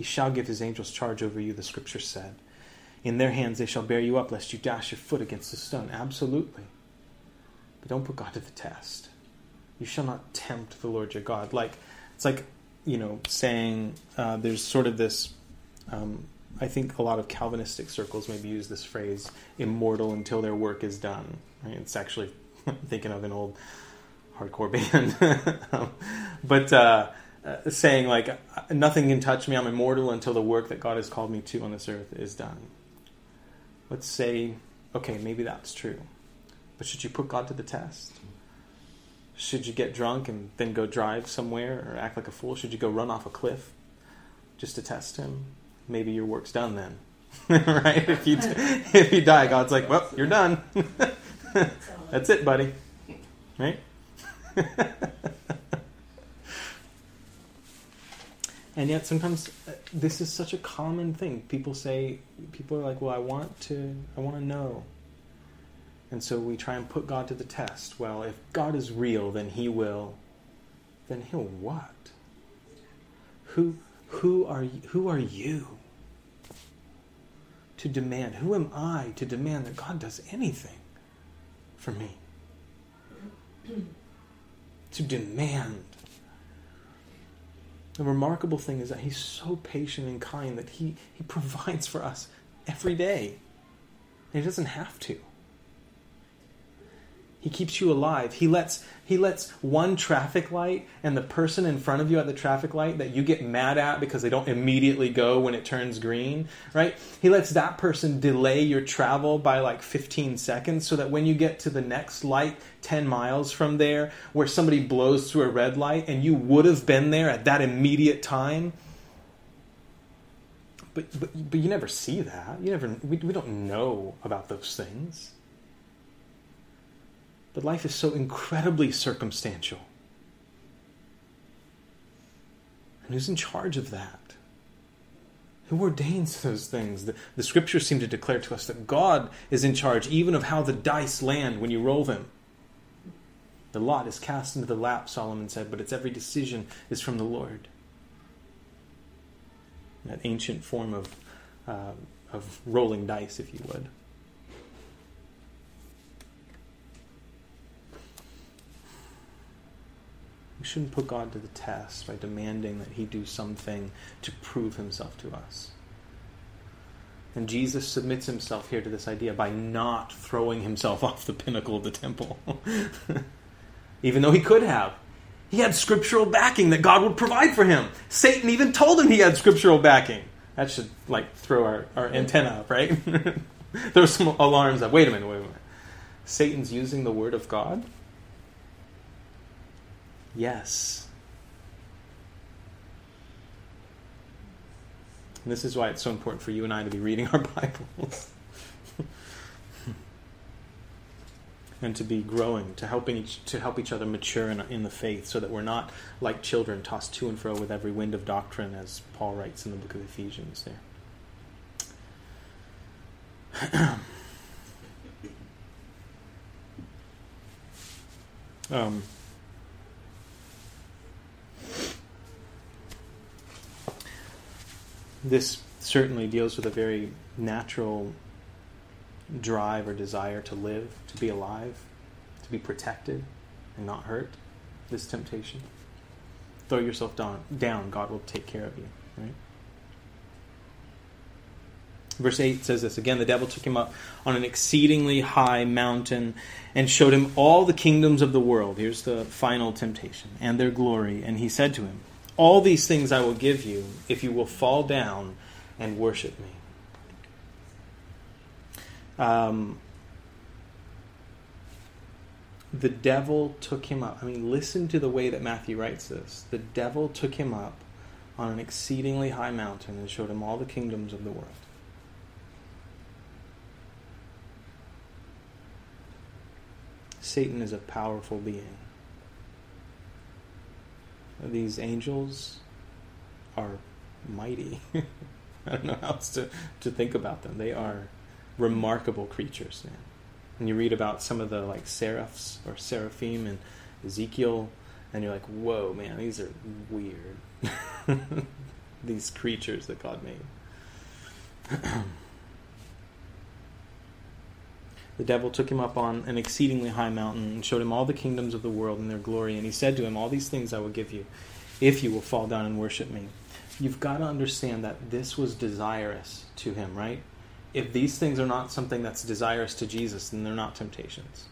He shall give his angels charge over you, the scripture said. In their hands they shall bear you up, lest you dash your foot against a stone. Absolutely. But don't put God to the test. You shall not tempt the Lord your God. Like it's like you know saying uh, there's sort of this um, I think a lot of Calvinistic circles maybe use this phrase "immortal until their work is done." It's actually thinking of an old hardcore band, but uh, uh, saying like nothing can touch me. I'm immortal until the work that God has called me to on this earth is done. Let's say, okay, maybe that's true, but should you put God to the test? Should you get drunk and then go drive somewhere or act like a fool? Should you go run off a cliff just to test Him? Maybe your work's done then, right? If you if you die, God's like, well, you're done. That's it, buddy. Right? and yet sometimes uh, this is such a common thing. People say, people are like, well, I want to, I want to know. And so we try and put God to the test. Well, if God is real, then He will. Then He'll what? Who who are who are you to demand? Who am I to demand that God does anything for me? to demand. The remarkable thing is that He's so patient and kind that He, he provides for us every day. And He doesn't have to. He keeps you alive. He lets he lets one traffic light and the person in front of you at the traffic light that you get mad at because they don't immediately go when it turns green, right? He lets that person delay your travel by like 15 seconds so that when you get to the next light 10 miles from there where somebody blows through a red light and you would have been there at that immediate time, but, but, but you never see that. You never we, we don't know about those things. But life is so incredibly circumstantial. And who's in charge of that? Who ordains those things? The, the scriptures seem to declare to us that God is in charge even of how the dice land when you roll them. The lot is cast into the lap, Solomon said, but its every decision is from the Lord. That ancient form of, uh, of rolling dice, if you would. We shouldn't put God to the test by demanding that He do something to prove Himself to us. And Jesus submits Himself here to this idea by not throwing Himself off the pinnacle of the temple. even though He could have. He had scriptural backing that God would provide for him. Satan even told him he had scriptural backing. That should like throw our, our antenna up, right? There's some alarms up. Wait a minute, wait a minute. Satan's using the word of God Yes. And this is why it's so important for you and I to be reading our Bibles. and to be growing, to helping each, to help each other mature in, in the faith, so that we're not like children tossed to and fro with every wind of doctrine, as Paul writes in the book of Ephesians. There. um, this certainly deals with a very natural drive or desire to live, to be alive, to be protected and not hurt. This temptation. Throw yourself down, down God will take care of you. Right? Verse 8 says this again the devil took him up on an exceedingly high mountain and showed him all the kingdoms of the world. Here's the final temptation and their glory. And he said to him, all these things I will give you if you will fall down and worship me. Um, the devil took him up. I mean, listen to the way that Matthew writes this. The devil took him up on an exceedingly high mountain and showed him all the kingdoms of the world. Satan is a powerful being these angels are mighty. I don't know how else to, to think about them. They are remarkable creatures, man. And you read about some of the like seraphs or seraphim and Ezekiel, and you're like, whoa, man, these are weird. these creatures that God made. the devil took him up on an exceedingly high mountain and showed him all the kingdoms of the world and their glory. And he said to him, All these things I will give you, if you will fall down and worship me. you've got to understand that this was desirous to him, right? If these things are not something that's desirous to Jesus, then they're not temptations.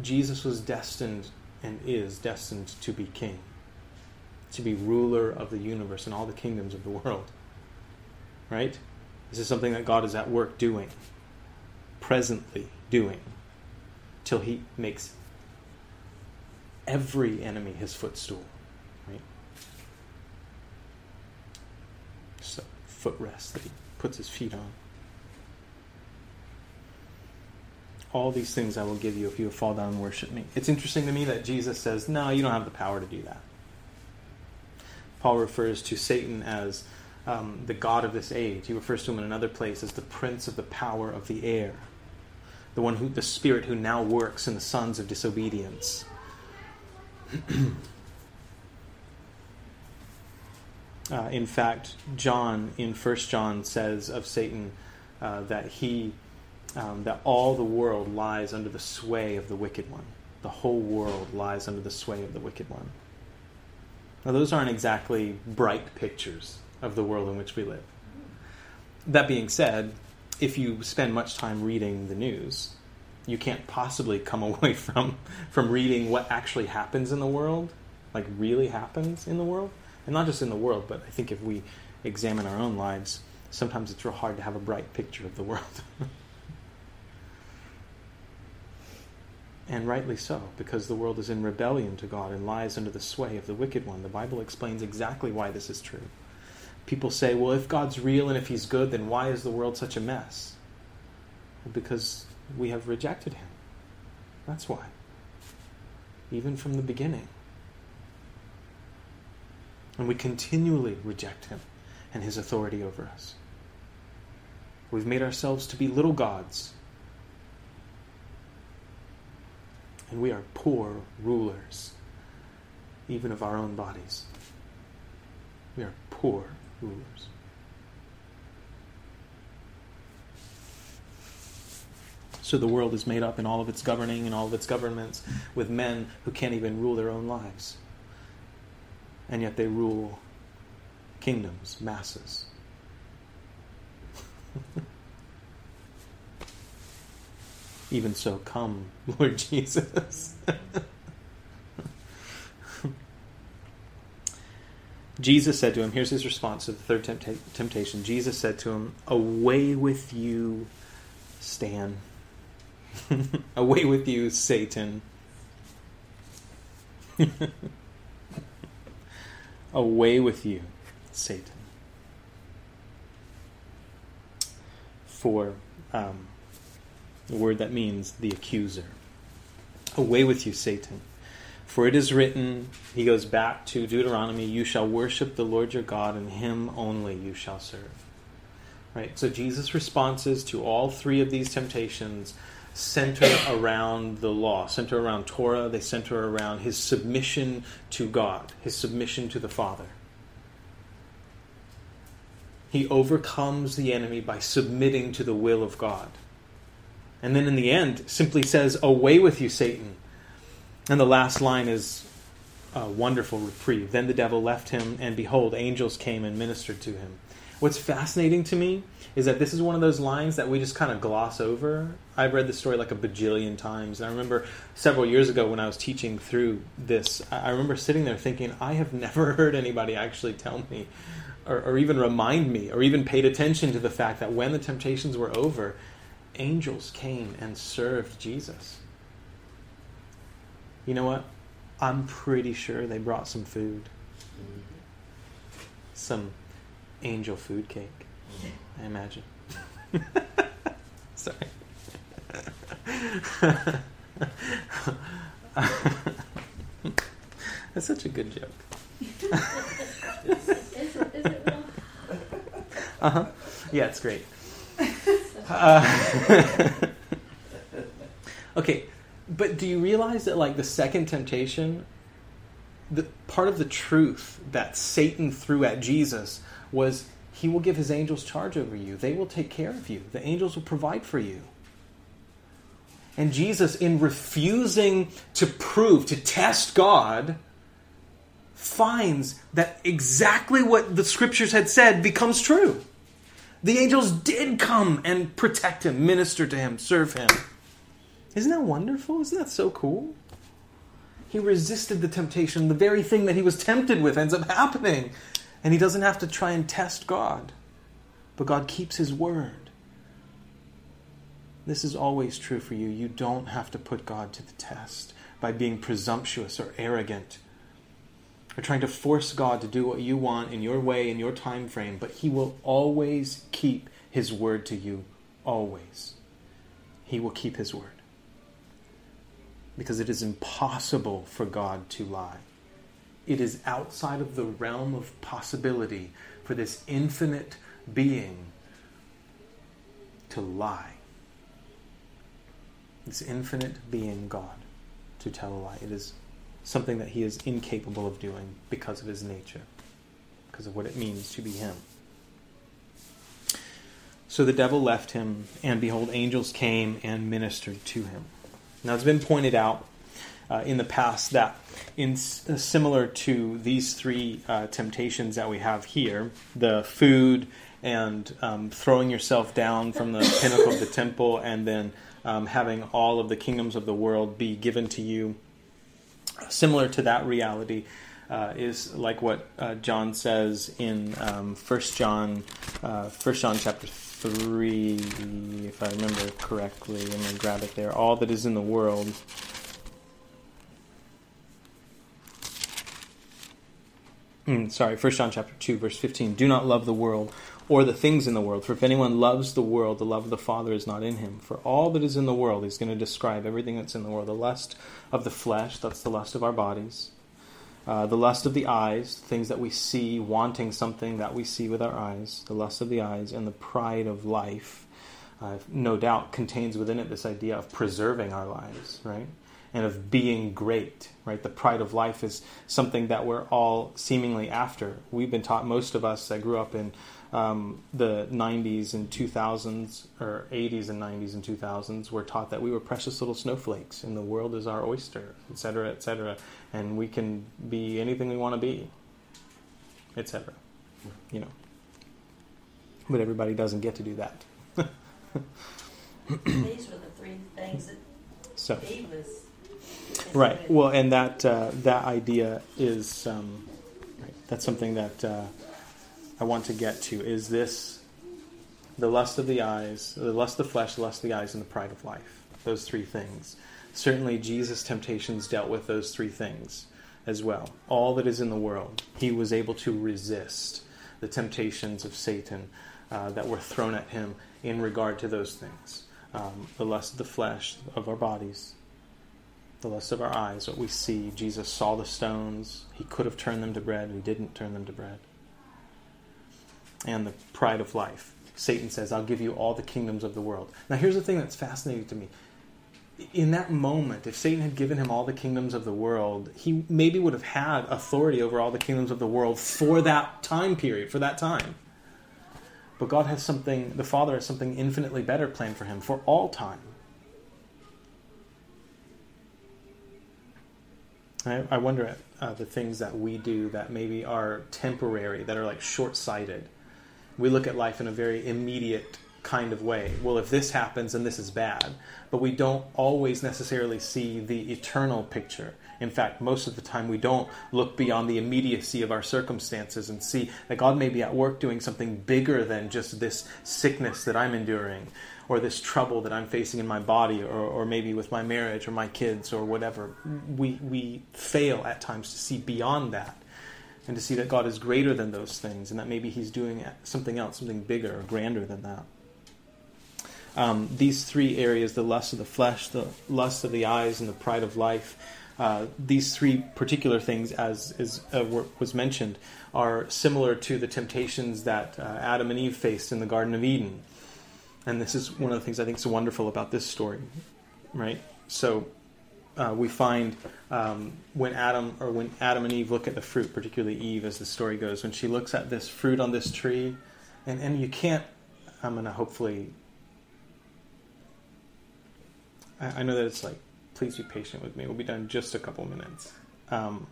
Jesus was destined and is destined to be king, to be ruler of the universe and all the kingdoms of the world. Right? This is something that God is at work doing, presently doing, till he makes every enemy his footstool. Right? A footrest that he puts his feet on. all these things I will give you if you fall down and worship me. It's interesting to me that Jesus says, no, you don't have the power to do that. Paul refers to Satan as um, the God of this age. He refers to him in another place as the prince of the power of the air, the one who, the spirit who now works in the sons of disobedience. uh, in fact, John in First John says of Satan uh, that he um, that all the world lies under the sway of the wicked one. The whole world lies under the sway of the wicked one. Now, those aren't exactly bright pictures of the world in which we live. That being said, if you spend much time reading the news, you can't possibly come away from, from reading what actually happens in the world, like really happens in the world. And not just in the world, but I think if we examine our own lives, sometimes it's real hard to have a bright picture of the world. And rightly so, because the world is in rebellion to God and lies under the sway of the wicked one. The Bible explains exactly why this is true. People say, well, if God's real and if He's good, then why is the world such a mess? because we have rejected Him. That's why. Even from the beginning. And we continually reject Him and His authority over us. We've made ourselves to be little gods and we are poor rulers, even of our own bodies. We are poor rulers. So the world is made up in all of its governing and all of its governments with men who can't even rule their own lives. And yet they rule kingdoms, masses. Even so, come, Lord Jesus. Jesus said to him, here's his response to the third tempta- temptation. Jesus said to him, Away with you, Stan. Away with you, Satan. Away with you, Satan. For um, the word that means the accuser. Away with you, Satan. For it is written, he goes back to Deuteronomy, you shall worship the Lord your God, and him only you shall serve. Right? So Jesus' responses to all three of these temptations center around the law, center around Torah, they center around his submission to God, his submission to the Father. He overcomes the enemy by submitting to the will of God. And then in the end, simply says, Away with you, Satan. And the last line is a wonderful reprieve. Then the devil left him, and behold, angels came and ministered to him. What's fascinating to me is that this is one of those lines that we just kind of gloss over. I've read the story like a bajillion times. And I remember several years ago when I was teaching through this, I remember sitting there thinking, I have never heard anybody actually tell me or, or even remind me or even paid attention to the fact that when the temptations were over, angels came and served Jesus. You know what? I'm pretty sure they brought some food. Some angel food cake, I imagine. Sorry. That's such a good joke. is, is, is it? Uh huh. Yeah, it's great. Uh, okay, but do you realize that, like, the second temptation, the part of the truth that Satan threw at Jesus was he will give his angels charge over you. They will take care of you. The angels will provide for you. And Jesus, in refusing to prove, to test God, finds that exactly what the scriptures had said becomes true. The angels did come and protect him, minister to him, serve him. Isn't that wonderful? Isn't that so cool? He resisted the temptation. The very thing that he was tempted with ends up happening. And he doesn't have to try and test God. But God keeps his word. This is always true for you. You don't have to put God to the test by being presumptuous or arrogant or trying to force God to do what you want in your way, in your time frame, but He will always keep His word to you. Always. He will keep His word. Because it is impossible for God to lie. It is outside of the realm of possibility for this infinite being to lie. This infinite being, God, to tell a lie. It is something that he is incapable of doing because of his nature, because of what it means to be him. So the devil left him, and behold, angels came and ministered to him. Now it's been pointed out uh, in the past that, in uh, similar to these three uh, temptations that we have here, the food and um, throwing yourself down from the pinnacle of the temple, and then um, having all of the kingdoms of the world be given to you similar to that reality uh, is like what uh, John says in um, 1 John, uh, 1 John chapter 3, if I remember correctly. I'm going to grab it there. All that is in the world. Mm, sorry, 1 John chapter 2, verse 15. Do not love the world or the things in the world. For if anyone loves the world, the love of the Father is not in him. For all that is in the world, he's going to describe everything that's in the world the lust of the flesh, that's the lust of our bodies, uh, the lust of the eyes, things that we see, wanting something that we see with our eyes, the lust of the eyes, and the pride of life. Uh, no doubt contains within it this idea of preserving our lives, right? and of being great, right? The pride of life is something that we're all seemingly after. We've been taught, most of us that grew up in um, the 90s and 2000s, or 80s and 90s and 2000s, were taught that we were precious little snowflakes and the world is our oyster, etc., etc., and we can be anything we want to be, etc. You know. But everybody doesn't get to do that. These were the three things that so. Was. Right. Well, and that uh, that idea is um, right. that's something that uh, I want to get to is this the lust of the eyes, the lust of the flesh, the lust of the eyes, and the pride of life. Those three things. Certainly, Jesus' temptations dealt with those three things as well. All that is in the world, he was able to resist the temptations of Satan uh, that were thrown at him in regard to those things. Um, the lust of the flesh, of our bodies, the lust of our eyes, what we see. Jesus saw the stones. He could have turned them to bread. He didn't turn them to bread and the pride of life. Satan says, I'll give you all the kingdoms of the world. Now, here's the thing that's fascinating to me. In that moment, if Satan had given him all the kingdoms of the world, he maybe would have had authority over all the kingdoms of the world for that time period, for that time. But God has something, the Father has something infinitely better planned for him for all time. I, I wonder at uh, the things that we do that maybe are temporary, that are like short sighted we look at life in a very immediate kind of way. Well, if this happens, then this is bad. But we don't always necessarily see the eternal picture. In fact, most of the time we don't look beyond the immediacy of our circumstances and see that God may be at work doing something bigger than just this sickness that I'm enduring or this trouble that I'm facing in my body or, or maybe with my marriage or my kids or whatever. We, we fail at times to see beyond that and to see that God is greater than those things and that maybe He's doing something else, something bigger or grander than that. Um, these three areas the lust of the flesh, the lust of the eyes, and the pride of life uh, these three particular things, as uh, was mentioned, are similar to the temptations that uh, Adam and Eve faced in the Garden of Eden. And this is one of the things I think is wonderful about this story, right? So uh, we find um, when Adam or when Adam and Eve look at the fruit, particularly Eve, as the story goes, when she looks at this fruit on this tree, and and you can't. I'm gonna hopefully. I, I know that it's like, please be patient with me. We'll be done in just a couple minutes. Um,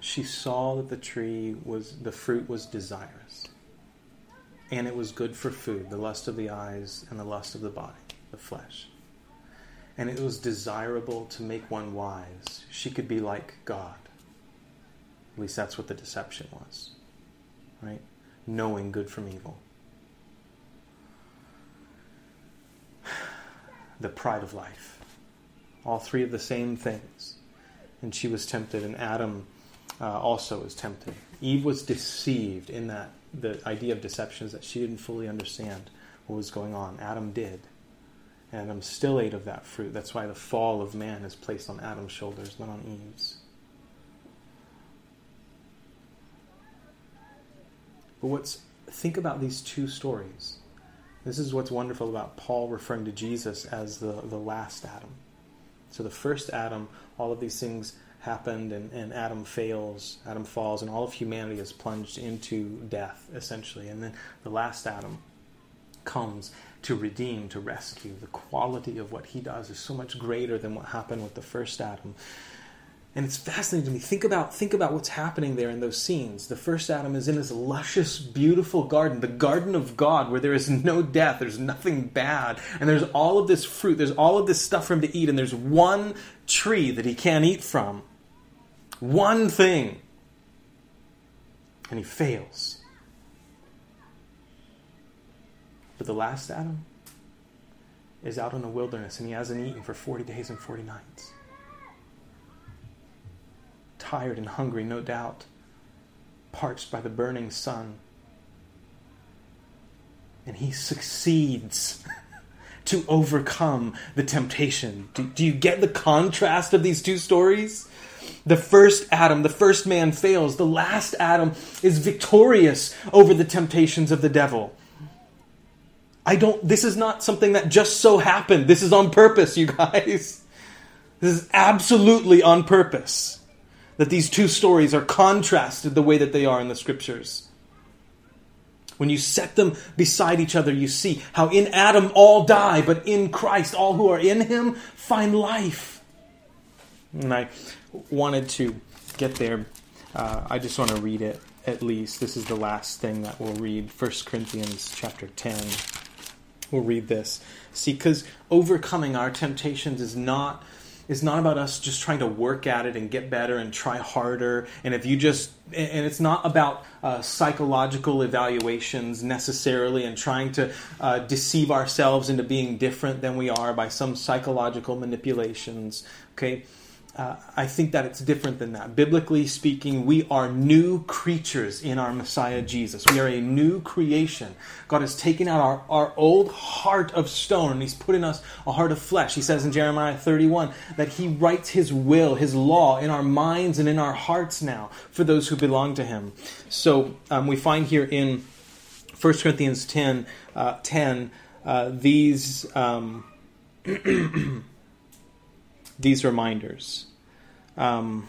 she saw that the tree was the fruit was desirous and it was good for food, the lust of the eyes and the lust of the body, the flesh. And it was desirable to make one wise. She could be like God. At least that's what the deception was. Right? Knowing good from evil. The pride of life. All three of the same things. And she was tempted, and Adam uh, also was tempted. Eve was deceived in that the idea of deception is that she didn't fully understand what was going on. Adam did. And Adam still ate of that fruit. That's why the fall of man is placed on Adam's shoulders, not on Eve's. But what's think about these two stories. This is what's wonderful about Paul referring to Jesus as the, the last Adam. So the first Adam, all of these things happened and, and Adam fails, Adam falls, and all of humanity is plunged into death, essentially. And then the last Adam comes to redeem, to rescue. The quality of what he does is so much greater than what happened with the first Adam. And it's fascinating to me. Think about think about what's happening there in those scenes. The first Adam is in his luscious, beautiful garden, the garden of God, where there is no death, there's nothing bad, and there's all of this fruit, there's all of this stuff for him to eat, and there's one tree that he can't eat from. One thing. And he fails. But the last Adam is out in the wilderness and he hasn't eaten for 40 days and 40 nights tired and hungry, no doubt, parched by the burning sun. And he succeeds to overcome the temptation. Do, do, you get the contrast of these two stories? The first Adam, the first man fails. The last Adam is victorious over the temptations of the devil. I don't, this is not something that just so happened. This is on purpose, you guys. This is absolutely on purpose that these two stories are contrasted the way that they are in the scriptures. When you set them beside each other, you see how in Adam all die, but in Christ all who are in him find life. And I wanted to get there. Uh, I just want to read it at least. This is the last thing that we'll read 1 Corinthians chapter 10. We'll read this. See, because overcoming our temptations is not is not about us just trying to work at it and get better and try harder. And if you just, and it's not about uh, psychological evaluations necessarily and trying to uh, deceive ourselves into being different than we are by some psychological manipulations. Okay? Uh, I think that it's different than that. Biblically speaking, we are new creatures in our Messiah Jesus. We are a new creation. God has taken out our, our old heart of stone and He's put in us a heart of flesh. He says in Jeremiah 31 that He writes His will, His law in our minds and in our hearts now for those who belong to Him. So um, we find here in 1 Corinthians 10, uh, 10 uh, these. Um, these reminders. Um,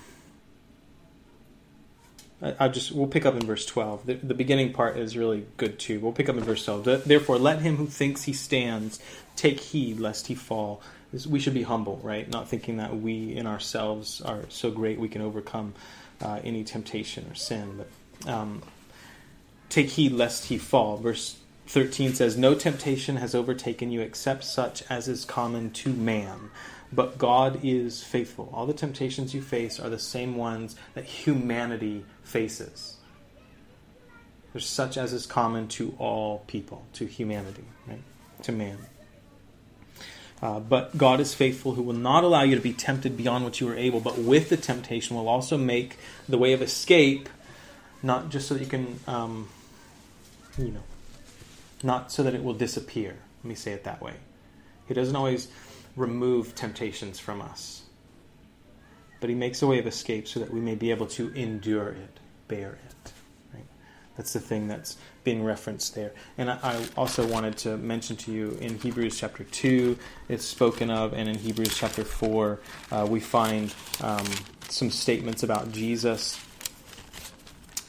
I, will just we'll pick up in verse twelve. The, the, beginning part is really good too. We'll pick up in verse twelve. Therefore, let him who thinks he stands take heed lest he fall. We should be humble, right? Not thinking that we in ourselves are so great we can overcome uh, any temptation or sin, but um, take heed lest he fall. Verse 13 says, No temptation has overtaken you except such as is common to man. But God is faithful. All the temptations you face are the same ones that humanity faces. There's such as is common to all people, to humanity, right? To man. Uh, but God is faithful, who will not allow you to be tempted beyond what you are able, but with the temptation will also make the way of escape, not just so that you can, um, you know, not so that it will disappear. Let me say it that way. He doesn't always remove temptations from us. But he makes a way of escape so that we may be able to endure it, bear it. Right? That's the thing that's being referenced there. And I, I also wanted to mention to you in Hebrews chapter 2, it's spoken of, and in Hebrews chapter 4, uh, we find um, some statements about Jesus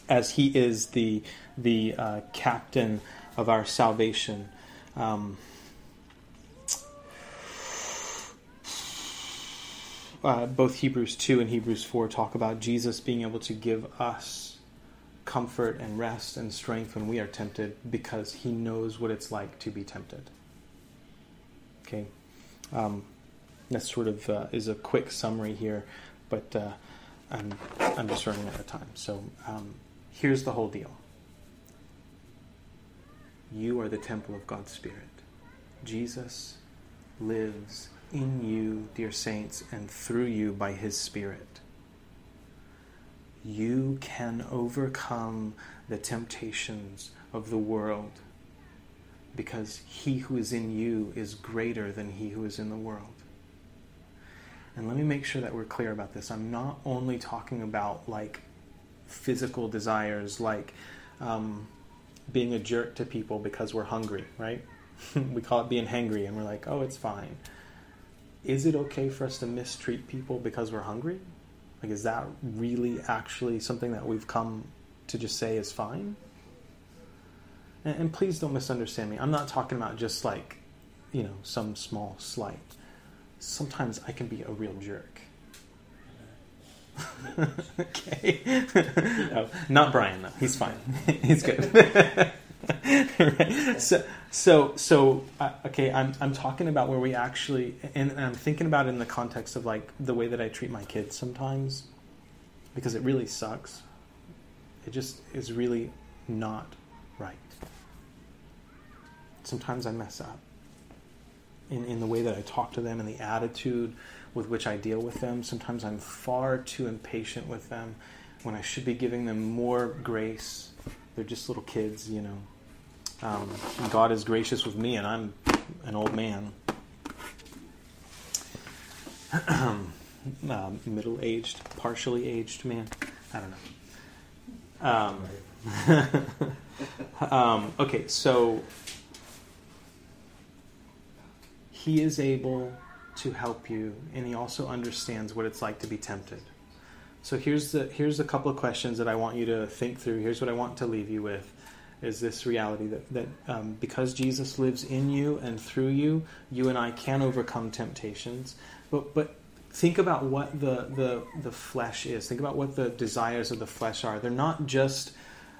as he is the, the uh, captain of our salvation. Um, uh, both Hebrews 2 and Hebrews 4 talk about Jesus being able to give us comfort and rest and strength when we are tempted because he knows what it's like to be tempted. Okay? Um, that sort of uh, is a quick summary here, but uh, I'm, I'm just running out of time. So um, here's the whole deal you are the temple of God's Spirit. Jesus lives in you, dear saints, and through you by his Spirit. You can overcome the temptations of the world because he who is in you is greater than he who is in the world. And let me make sure that we're clear about this. I'm not only talking about like physical desires, like um, being a jerk to people because we're hungry, right? we call it being hangry, and we're like, oh, it's fine. Is it okay for us to mistreat people because we're hungry? Like, is that really actually something that we've come to just say is fine? And, and please don't misunderstand me. I'm not talking about just like, you know, some small slight sometimes I can be a real jerk. okay. no, not Brian though. He's fine. He's good. right. So, so, so, uh, okay. I'm I'm talking about where we actually, and, and I'm thinking about it in the context of like the way that I treat my kids sometimes, because it really sucks. It just is really not right. Sometimes I mess up in, in the way that I talk to them and the attitude with which I deal with them. Sometimes I'm far too impatient with them when I should be giving them more grace. They're just little kids, you know. Um, God is gracious with me, and I'm an old man. uh, middle aged, partially aged man. I don't know. Um, um, okay, so he is able to help you, and He also understands what it's like to be tempted. So here's the here's a couple of questions that I want you to think through. Here's what I want to leave you with: is this reality that that um, because Jesus lives in you and through you, you and I can overcome temptations. But but think about what the the the flesh is. Think about what the desires of the flesh are. They're not just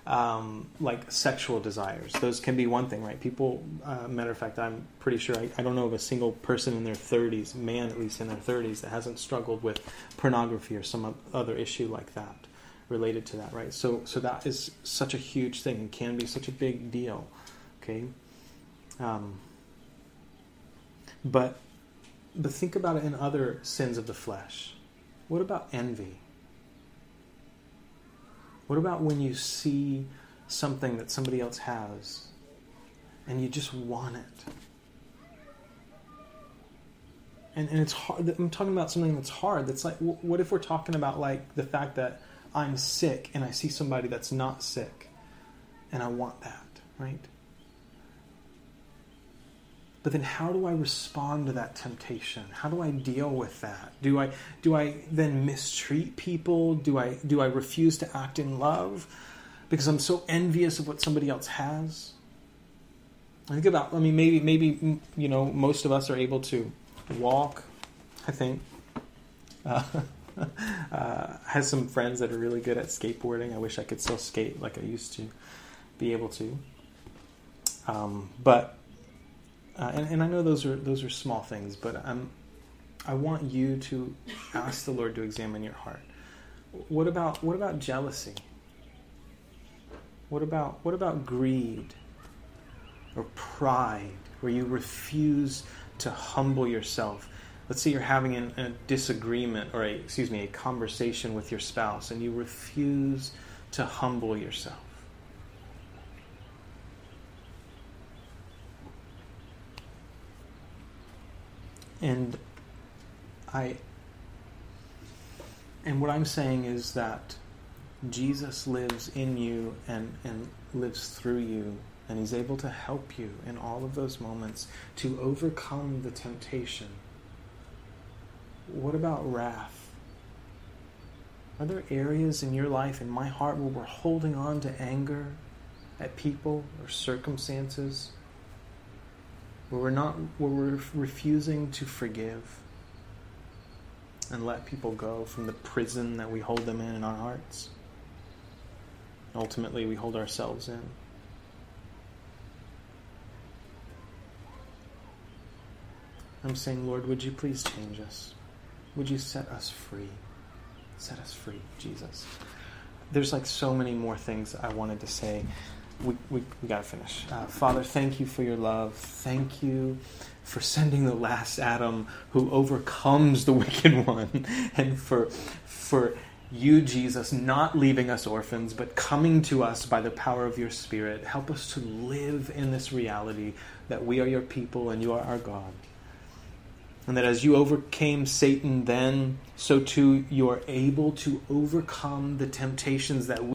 um, like sexual desires. Those can be one thing, right? People, uh, matter of fact, I'm pretty sure I, I, don't know of a single person in their 30s, man at least in their 30s, that hasn't struggled with pornography or some other issue like that related to that, right? So, so that is such a huge thing and can be such a big deal, okay? Um, but, but think about it in other sins of the flesh. What about envy? What about when you see something that somebody else has and you just want it? And, and it's hard. I'm talking about something that's hard. That's like, what if we're talking about like the fact that I'm sick and I see somebody that's not sick and I want that, right? But then how do I respond to that temptation? How do I deal with that? Do I do I then mistreat people? Do I do I refuse to act in love because I'm so envious of what somebody else has? I think about I mean maybe maybe you know most of us are able to walk, I think. Uh, uh, has some friends that are really good at skateboarding. I wish I could still skate like I used to be able to. Um, but uh, and, and I know those are those are small things, but I'm I want you to ask the Lord to examine your heart. What about what about jealousy? What about what about greed or pride, where you refuse to humble yourself? Let's say you're having an, a disagreement or a excuse me a conversation with your spouse, and you refuse to humble yourself. And I and what I'm saying is that Jesus lives in you and, and lives through you, and He's able to help you in all of those moments to overcome the temptation. What about wrath? Are there areas in your life, in my heart, where we're holding on to anger at people or circumstances? where we're not where we're refusing to forgive. and let people go from the prison that we hold them in in our hearts. Ultimately, we hold ourselves in. I'm saying, Lord, would you please change us? Would you set us free? Set us free, Jesus. There's like so many more things I wanted to say. We, we, we got to finish. Uh, Father, thank you for your love. Thank you for sending the last Adam who overcomes the wicked one, and for, for you, Jesus, not leaving us orphans, but coming to us by the power of your Spirit. Help us to live in this reality that we are your people and you are our God. And that as you overcame Satan then, so too you are able to overcome the temptations that